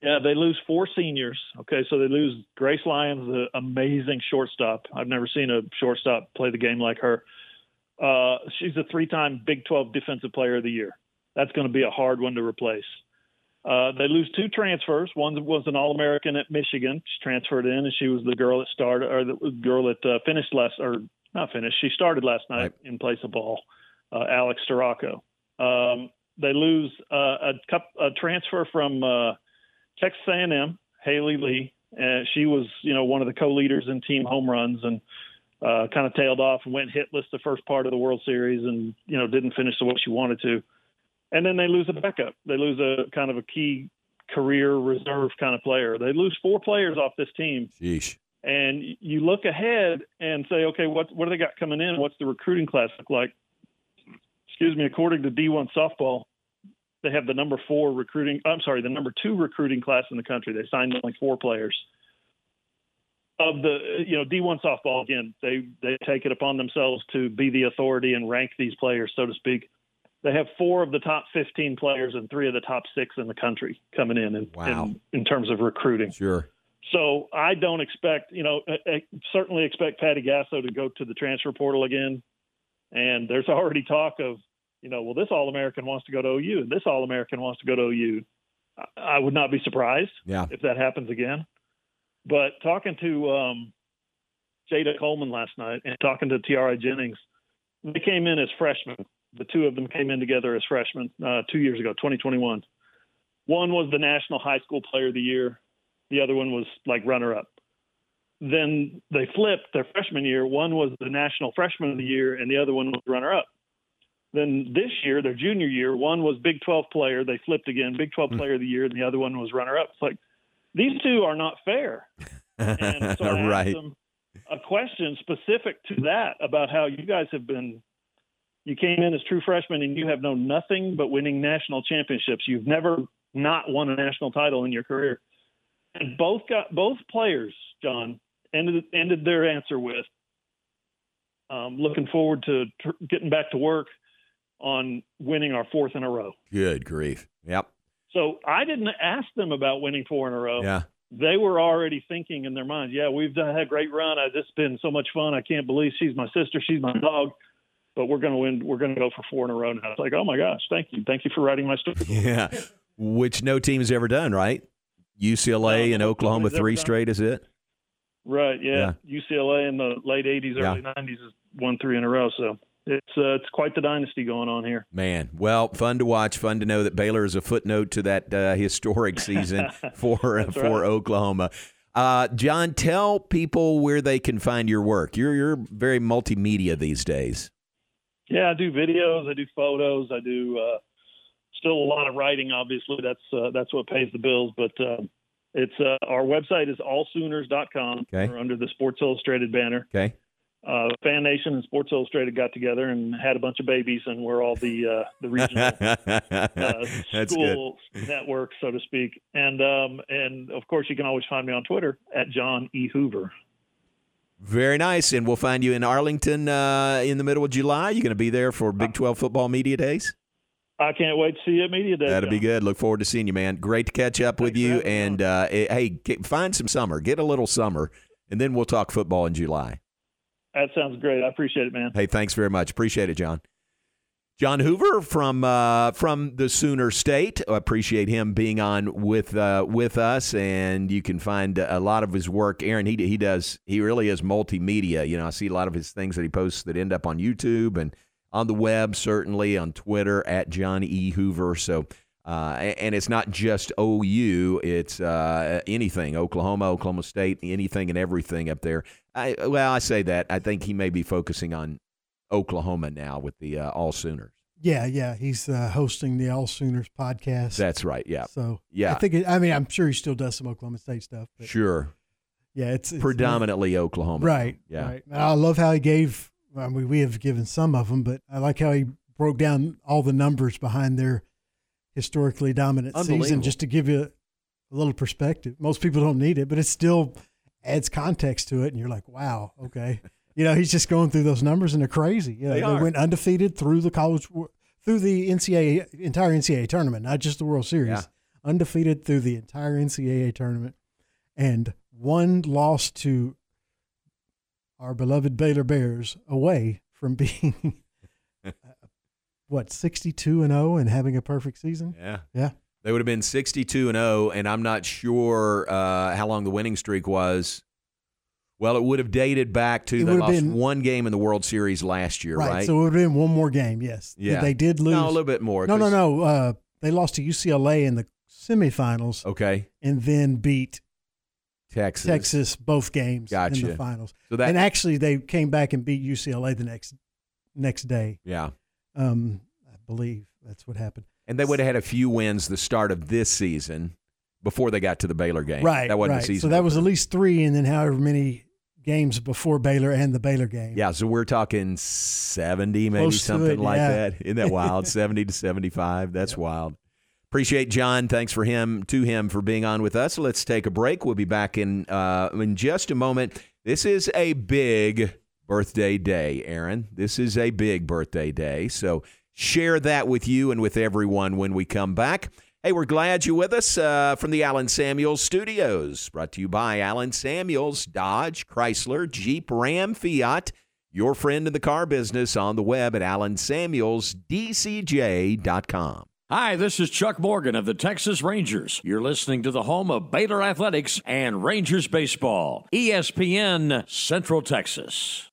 Yeah, they lose four seniors. Okay, so they lose Grace Lyons, the amazing shortstop. I've never seen a shortstop play the game like her. Uh, she's a three-time Big 12 Defensive Player of the Year. That's going to be a hard one to replace. Uh, they lose two transfers. One was an All-American at Michigan. She transferred in, and she was the girl that started, or the girl that uh, finished last, or not finished. She started last night in place of Bahl. uh, Alex Storako. Um, they lose uh, a, cup, a transfer from uh, Texas A&M, Haley Lee. And she was, you know, one of the co-leaders in team home runs and uh, kind of tailed off and went hitless the first part of the World Series and, you know, didn't finish the way she wanted to. And then they lose a backup. They lose a kind of a key career reserve kind of player. They lose four players off this team. Sheesh. And you look ahead and say, okay, what what do they got coming in? What's the recruiting class look like? Excuse me. According to D1 softball, they have the number four recruiting. I'm sorry, the number two recruiting class in the country. They signed only four players. Of the you know D1 softball again, they they take it upon themselves to be the authority and rank these players, so to speak. They have four of the top 15 players and three of the top six in the country coming in in, Wow. in, in terms of recruiting. Sure. So I don't expect, you know, I, I certainly expect Patty Gasso to go to the transfer portal again. And there's already talk of, you know, well, this All American wants to go to OU and this All American wants to go to OU. I, I would not be surprised Yeah. if that happens again. But talking to um, Jayda Coleman last night and talking to Tiare Jennings, they came in as freshmen. The two of them came in together as freshmen uh, two years ago, 2021. One was the National High School Player of the Year. The other one was like runner up. Then they flipped their freshman year. One was the National Freshman of the Year, and the other one was runner up. Then this year, their junior year, one was Big 12 player. They flipped again, Big 12 player of the year, and the other one was runner up. It's like these two are not fair. And so I asked right. them a question specific to that about how you guys have been. You came in as true freshmen and you have known nothing but winning national championships. You've never not won a national title in your career. And both got both players, John, ended ended their answer with, um, "Looking forward to tr- getting back to work on winning our fourth in a row." Good grief. Yep. So I didn't ask them about winning four in a row. Yeah. They were already thinking in their minds, "Yeah, we've done, had a great run. I just been so much fun. I can't believe she's my sister. She's my dog." But we're going to win. We're going to go for four in a row now. It's like, oh my gosh, thank you, thank you for writing my story. Yeah. Which no team has ever done, right? UCLA and Oklahoma three done. straight is it? Right. Yeah. UCLA in the late '80s, Yeah. early '90s has won three in a row. So it's uh, it's quite the dynasty going on here. Man, well, fun to watch. Fun to know that Baylor is a footnote to that uh, historic season for for That's right. Oklahoma. Uh, John, tell people where they can find your work. You're you're very multimedia these days. Yeah, I do videos, I do photos, I do uh, still a lot of writing. Obviously, that's uh, that's what pays the bills. But uh, it's uh, our website is allsooners.com. Okay. We're under the Sports Illustrated banner. Okay. Uh, Fan Nation and Sports Illustrated got together and had a bunch of babies, and we're all the uh, the regional uh, school network, so to speak. And um, and of course, you can always find me on Twitter at John E Hoover. Very nice, and we'll find you in Arlington uh, in the middle of July. You're going to be there for Big 12 football media days. I can't wait to see you at Media Day. That'll be good. Look forward to seeing you, man. Great to catch up with you. And uh, eh, hey, get, find some summer. Get a little summer, and then we'll talk football in July. That sounds great. I appreciate it, man. Hey, thanks very much. Appreciate it, John. John Hoover from uh, from the Sooner State. Appreciate him being on with uh, with us, and you can find a lot of his work. Aaron, he he does he really is multimedia. You know, I see a lot of his things that he posts that end up on YouTube and on the web, certainly on Twitter at John E Hoover. So. Uh, and it's not just OU; it's uh, anything Oklahoma, Oklahoma State, anything and everything up there. I, well, I say that I think he may be focusing on Oklahoma now with the uh, All Sooners. Yeah, yeah, he's uh, hosting the All Sooners podcast. That's right. Yeah. So Yeah. I think it, I mean I'm sure he still does some Oklahoma State stuff. Sure. Yeah, it's, it's Predominantly Oklahoma. Right. Yeah. Right. I love how he gave. I mean, we have given some of them, but I like how he broke down all the numbers behind their historically dominant season, just to give you a little perspective. Most people don't need it, but it still adds context to it, and you're like, wow, okay. You know, he's just going through those numbers, and they're crazy. You know, They they, went undefeated through the college, through the NCAA entire NCAA tournament, not just the World Series. Yeah. Undefeated through the entire NCAA tournament, and one loss to our beloved Baylor Bears away from being uh, what sixty two and zero and having a perfect season. Yeah. Yeah. They would have been 62 and 0, and I'm not sure uh, how long the winning streak was Well, it would have dated back to It they lost been- one game in the World Series last year, right? So it would have been one more game. Yes. Yeah. They did lose. No, a little bit more, No, no, no. Uh, they lost to UCLA in the semifinals. Okay. And then beat Texas. Texas both games in the finals. So that- and actually, they came back and beat UCLA the next next day. Yeah. Um, I believe that's what happened. And they would have had a few wins the start of this season before they got to the Baylor game. Right. That wasn't right. season. So that was at least three, and then however many games before Baylor and the Baylor game. Yeah, so we're talking 70, maybe Close something it, like yeah. that. Isn't that wild? 70 to 75. That's wild. Appreciate John. Thanks for him to him for being on with us. Let's take a break. We'll be back in uh, in just a moment. This is a big birthday day, Aaron. This is a big birthday day. So share that with you and with everyone when we come back. Hey, we're glad you're with us uh, from the Allen Samuels Studios. Brought to you by Allen Samuels, Dodge, Chrysler, Jeep, Ram, Fiat. Your friend in the car business on the web at allensamuelsdcj.com. Hi, this is Chuck Morgan of the Texas Rangers. You're listening to the home of Baylor Athletics and Rangers Baseball, ESPN Central Texas.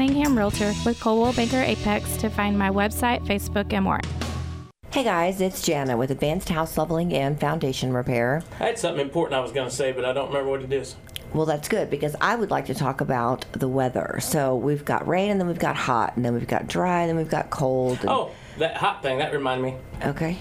Realtor with Coldwell Banker Apex to find my website, Facebook, and more. Hey guys, it's Jana with Advanced House Leveling and Foundation Repair. I had something important I was going to say, but I don't remember what it is. Well, that's good because I would like to talk about the weather. So we've got rain, and then we've got hot, and then we've got dry, and then we've got cold. and- Oh, that hot thing, that reminded me. Okay.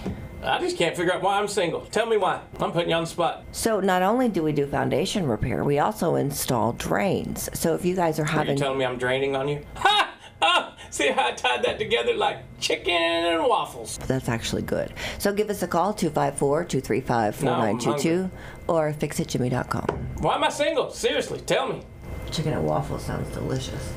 I just can't figure out why I'm single. Tell me why. I'm putting you on the spot. So not only do we do foundation repair, we also install drains. So if you guys are Are you having telling me I'm draining on you? Ha! Oh, see how I tied that together like chicken and waffles. that's actually good. So give us a call 254-235-4922 or fixitjimmy.com. Why am I single? Seriously, tell me. Chicken and waffle sounds delicious.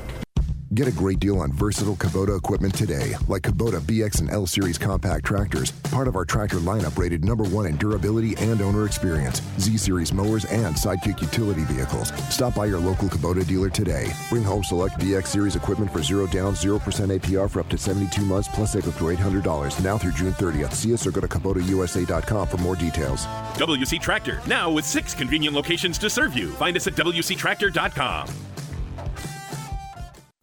Get a great deal on versatile Kubota equipment today, like Kubota BX and L Series compact tractors, part of our tractor lineup rated number one in durability and owner experience, Z Series mowers, and Sidekick utility vehicles. Stop by your local Kubota dealer today. Bring home select BX Series equipment for zero down, 0% APR for up to 72 months, plus save up to $800 now through June 30th. See us or go to KubotaUSA.com for more details. WC Tractor, now with six convenient locations to serve you. Find us at WCTractor.com.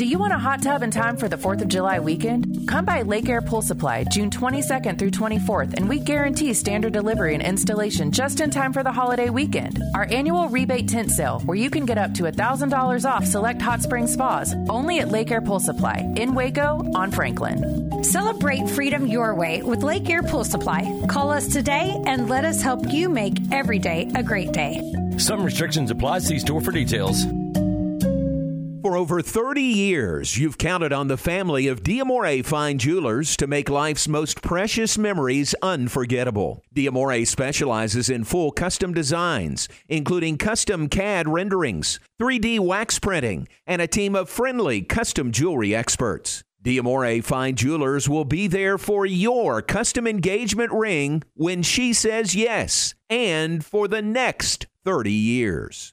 Do you want a hot tub in time for the 4th of July weekend? Come by Lake Air Pool Supply June 22nd through 24th, and we guarantee standard delivery and installation just in time for the holiday weekend. Our annual rebate tent sale, where you can get up to $1,000 off select hot spring spas, only at Lake Air Pool Supply in Waco on Franklin. Celebrate freedom your way with Lake Air Pool Supply. Call us today and let us help you make every day a great day. Some restrictions apply. See store for details. For over 30 years, you've counted on the family of Diamore Fine Jewelers to make life's most precious memories unforgettable. Diamore specializes in full custom designs, including custom CAD renderings, 3D wax printing, and a team of friendly custom jewelry experts. Diamore Fine Jewelers will be there for your custom engagement ring when she says yes, and for the next 30 years.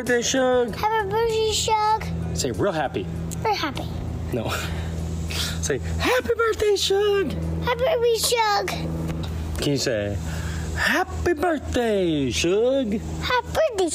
Birthday, Shug. Happy birthday, Shug. Say real happy. We're happy. No. say happy birthday, Shug. Happy birthday, Shug. Can you say happy birthday, Shug? Happy birthday,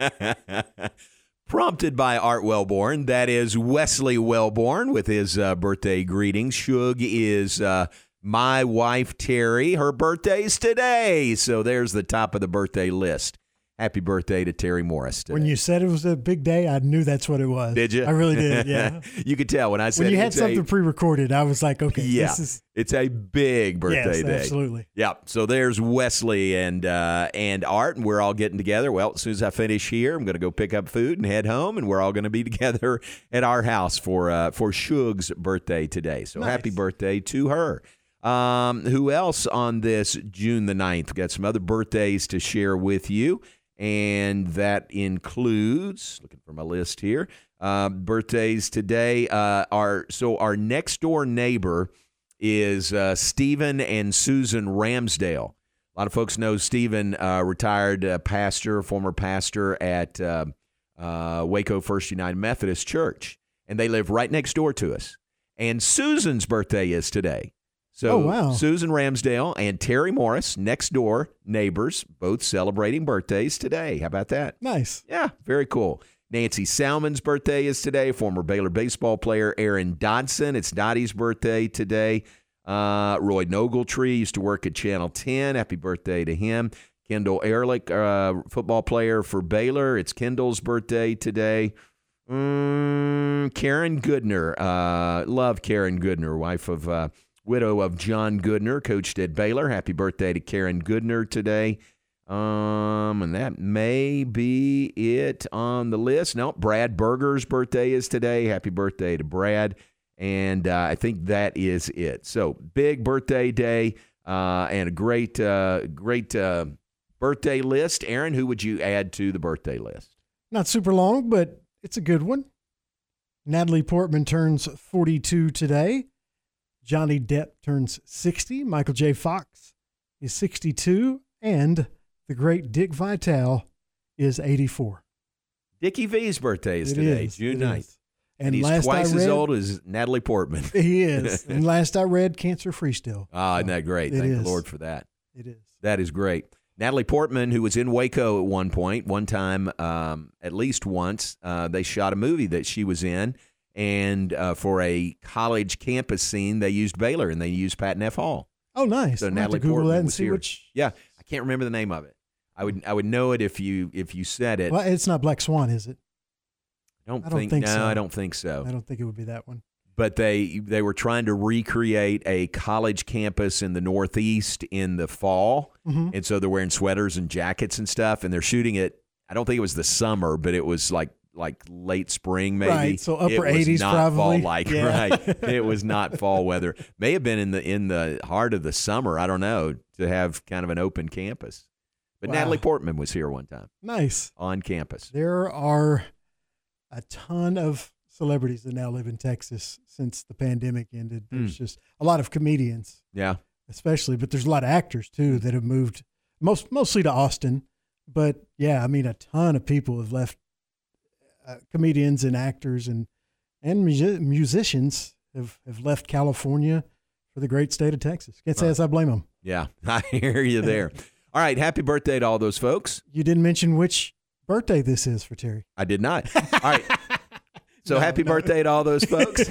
Shug. Prompted by Art Wellborn, that is Wesley Wellborn with his uh, birthday greetings. Shug is uh, my wife Terry. Her birthday's today, so there's the top of the birthday list. Happy birthday to Terry Morris. Today. When you said it was a big day, I knew that's what it was. Did you? I really did. Yeah. you could tell when I said when you had it's a- something pre-recorded, I was like, okay, yeah, this is it's a big birthday Yes, day. absolutely. Yeah. So there's Wesley and uh, and Art, and we're all getting together. Well, as soon as I finish here, I'm going to go pick up food and head home, and we're all going to be together at our house for uh, for Shug's birthday today. So happy birthday to her. Um, who else on this June the 9th? Got some other birthdays to share with you. And that includes, looking for my list here, uh, birthdays today. Uh, our so our next door neighbor is uh, Stephen and Susan Ramsdale. A lot of folks know Stephen, uh, retired uh, pastor, former pastor at uh, Waco First United Methodist Church, and they live right next door to us. And Susan's birthday is today. So Oh, wow. Susan Ramsdale and Terry Morris, next door neighbors, both celebrating birthdays today. How about that? nice. Yeah, very cool. Nancy Salmon's birthday is today. Former Baylor baseball player Aaron Dodson. It's Dottie's birthday today. Uh, Roy Nogletree used to work at Channel 10. Happy birthday to him. Kendall Ehrlich, uh, football player for Baylor. It's Kendall's birthday today. Mm, Karen Goodner. Uh, love Karen Goodner, wife of uh, widow of John Goodner, coached at Baylor. Happy birthday to Karen Goodner today. Um, and that may be it on the list. No, Brad Berger's birthday is today. Happy birthday to Brad. And uh, I think that is it. So big birthday day uh, and a great, uh, great uh, birthday list. Aaron, who would you add to the birthday list? Not super long, but it's a good one. Natalie Portman turns 42 today. Johnny Depp turns 60. Michael J. Fox is 62. And the great Dick Vitale is 84. Dickie V's birthday is It today, is, June it 9th. is. And, And he's last twice as old as Natalie Portman. He is. and last I read, cancer free still. Ah, isn't that great? It Thank is. the Lord for that. It is. That is great. Natalie Portman, who was in Waco at one point, one time, um, at least once, uh, they shot a movie that she was in, and uh, for a college campus scene, they used Baylor and they used Pat Neff Hall. Oh, nice. So I'll Natalie Google Portman that and was see here. which. Yeah, I can't remember the name of it. I would I would know it if you if you said it. Well, it's not Black Swan, is it? I don't, I don't think, think no, so. I don't think so. I don't think it would be that one. but they they were trying to recreate a college campus in the Northeast in the fall, Mhm. and so they're wearing sweaters and jackets and stuff, and they're shooting it. I don't think it was the summer, but it was like like late spring, maybe. Right, so upper It was 80s not probably. fall like Yeah. right. It was not fall weather. May have been in the in the heart of the summer. I don't know to have kind of an open campus. But Wow. Natalie Portman was here one time Nice. on campus. There are a ton of celebrities that now live in Texas since the pandemic ended. There's Hmm. just a lot of comedians, Yeah. especially, but there's a lot of actors too that have moved most mostly to Austin. But yeah, I mean, a ton of people have left. Uh, comedians and actors and and musi- musicians have, have left California for the great state of Texas. Can't say as I blame them. Yeah, I hear you there. All right, happy birthday to all those folks. You didn't mention which birthday this is for Terry. I did not. All right. So No, happy no. birthday to all those folks.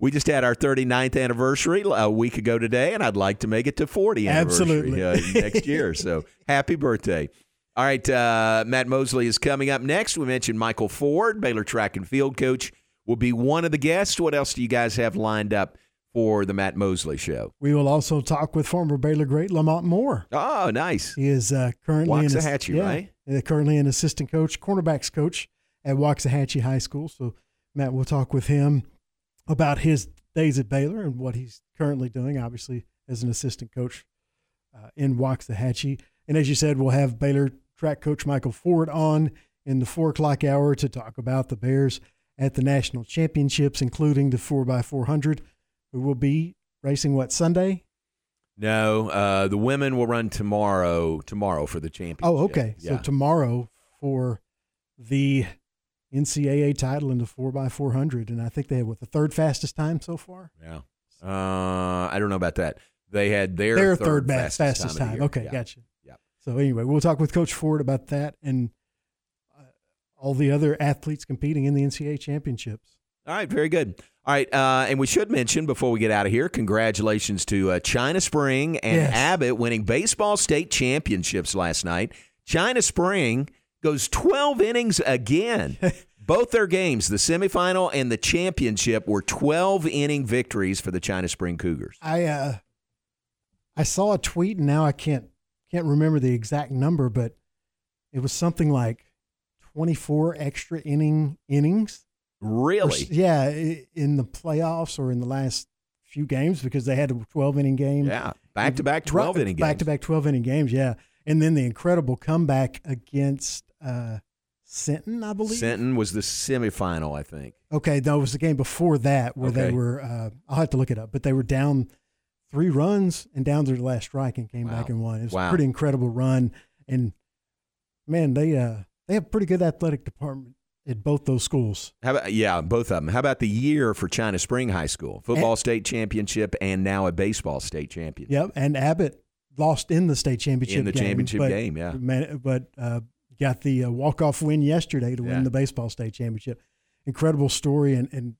we just had our 39th anniversary a week ago today, and I'd like to make it to 40 anniversary Absolutely. uh, next year. So happy birthday. All right, uh, Matt Mosley is coming up next. We mentioned Michael Ford, Baylor track and field coach, will be one of the guests. What else do you guys have lined up for the Matt Mosley show? We will also talk with former Baylor great Lamont Moore. Oh, nice. He is uh, currently an, Waxahachie, yeah, right? uh, currently an assistant coach, cornerbacks coach at Waxahachie High School. So Matt will talk with him about his days at Baylor and what he's currently doing, obviously as an assistant coach uh, in Waxahachie. And as you said, we'll have Baylor track coach Michael Ford on in the four o'clock hour to talk about the Bears at the national championships, including the four x four hundred. We will be racing what Sunday? No, uh, the women will run tomorrow. Tomorrow for the championship. Oh, okay. Yeah. So tomorrow for the NCAA title in the four x four hundred, and I think they have what the third fastest time so far. yeah. Uh, I don't know about that. They had their Their third, third, fastest, fastest, time. time. Okay, Yeah. gotcha. So anyway, we'll talk with Coach Ford about that and uh, all the other athletes competing in the NCAA championships. All right, very good. All right, uh, and we should mention before we get out of here, congratulations to uh, China Spring and Yes. Abbott winning baseball state championships last night. China Spring goes 12 innings again. Both their games, the semifinal and the championship, were 12 inning victories for the China Spring Cougars. I uh, I saw a tweet and now I can't can't remember the exact number, but it was something like twenty four extra inning innings. Or Really? s- yeah, in the playoffs or in the last few games because they had a twelve inning game. Yeah, back-to-back 12 inning Back games. to back twelve inning games. Yeah, and then the incredible comeback against uh, Sinton, I believe. Sinton was the semifinal, I think. Okay, it was the game before that where they were. Uh, I'll have to look it up, but they were down three runs and down to the last strike and came back and won. It was Wow. a pretty incredible run, and man, they uh they have a pretty good athletic department at both those schools. How about yeah, both of them. How about the year for China Spring High School football state championship and now a baseball state championship? Yep, and Abbott lost in the state championship In the game, championship but, game, yeah. man- but uh, got the uh, walk off win yesterday to Yeah. win the baseball state championship. Incredible story, and and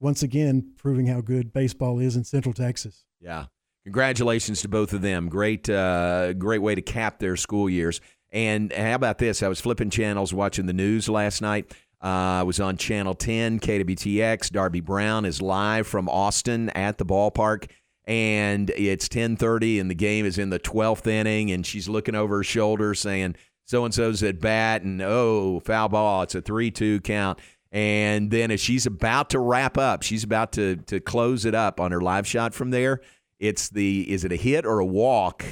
once again proving how good baseball is in Central Texas. Yeah. Congratulations to both of them. Great, uh, great way to cap their school years. And how about this? I was flipping channels watching the news last night. Uh, I was on Channel 10, KWTX. Darby Brown is live from Austin at the ballpark, and it's 10:30, and the game is in the 12th inning, and she's looking over her shoulder saying, "So and so's at bat," and oh, foul ball. It's a three-two count. And then as she's about to wrap up, she's about to to close it up on her live shot from there. It's the is it a hit or a walk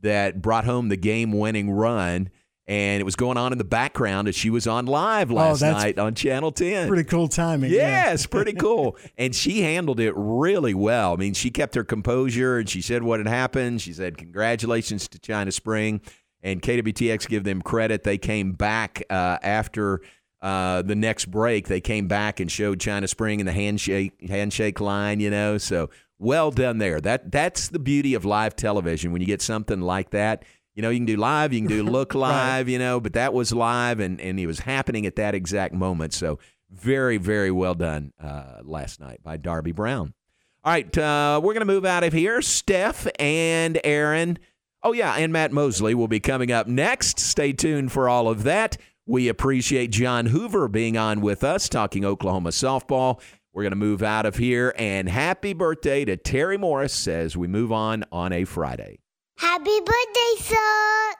that brought home the game winning run? And it was going on in the background as she was on live last that's night on Channel 10. Pretty cool timing. yeah. Yes, pretty cool. and she handled it really well. I mean, she kept her composure and she said what had happened. She said, Congratulations to China Spring. And KWTX give them credit. They came back uh, after uh, the next break. They came back and showed China Spring in the handshake handshake line, you know. So well done there. That that's the beauty of live television when you get something like that. You know, you can do live, you can do look live, you know, but that was live and, and it was happening at that exact moment. So very, very well done uh, last night by Darby Brown. All right, uh, we're going to move out of here. Steph and Aaron. Oh, yeah, and Matt Mosley will be coming up next. Stay tuned for all of that. We appreciate John Hoover being on with us, talking Oklahoma softball. We're going to move out of here, and happy birthday to Terry Morris as we move on on a Friday. Happy birthday, son.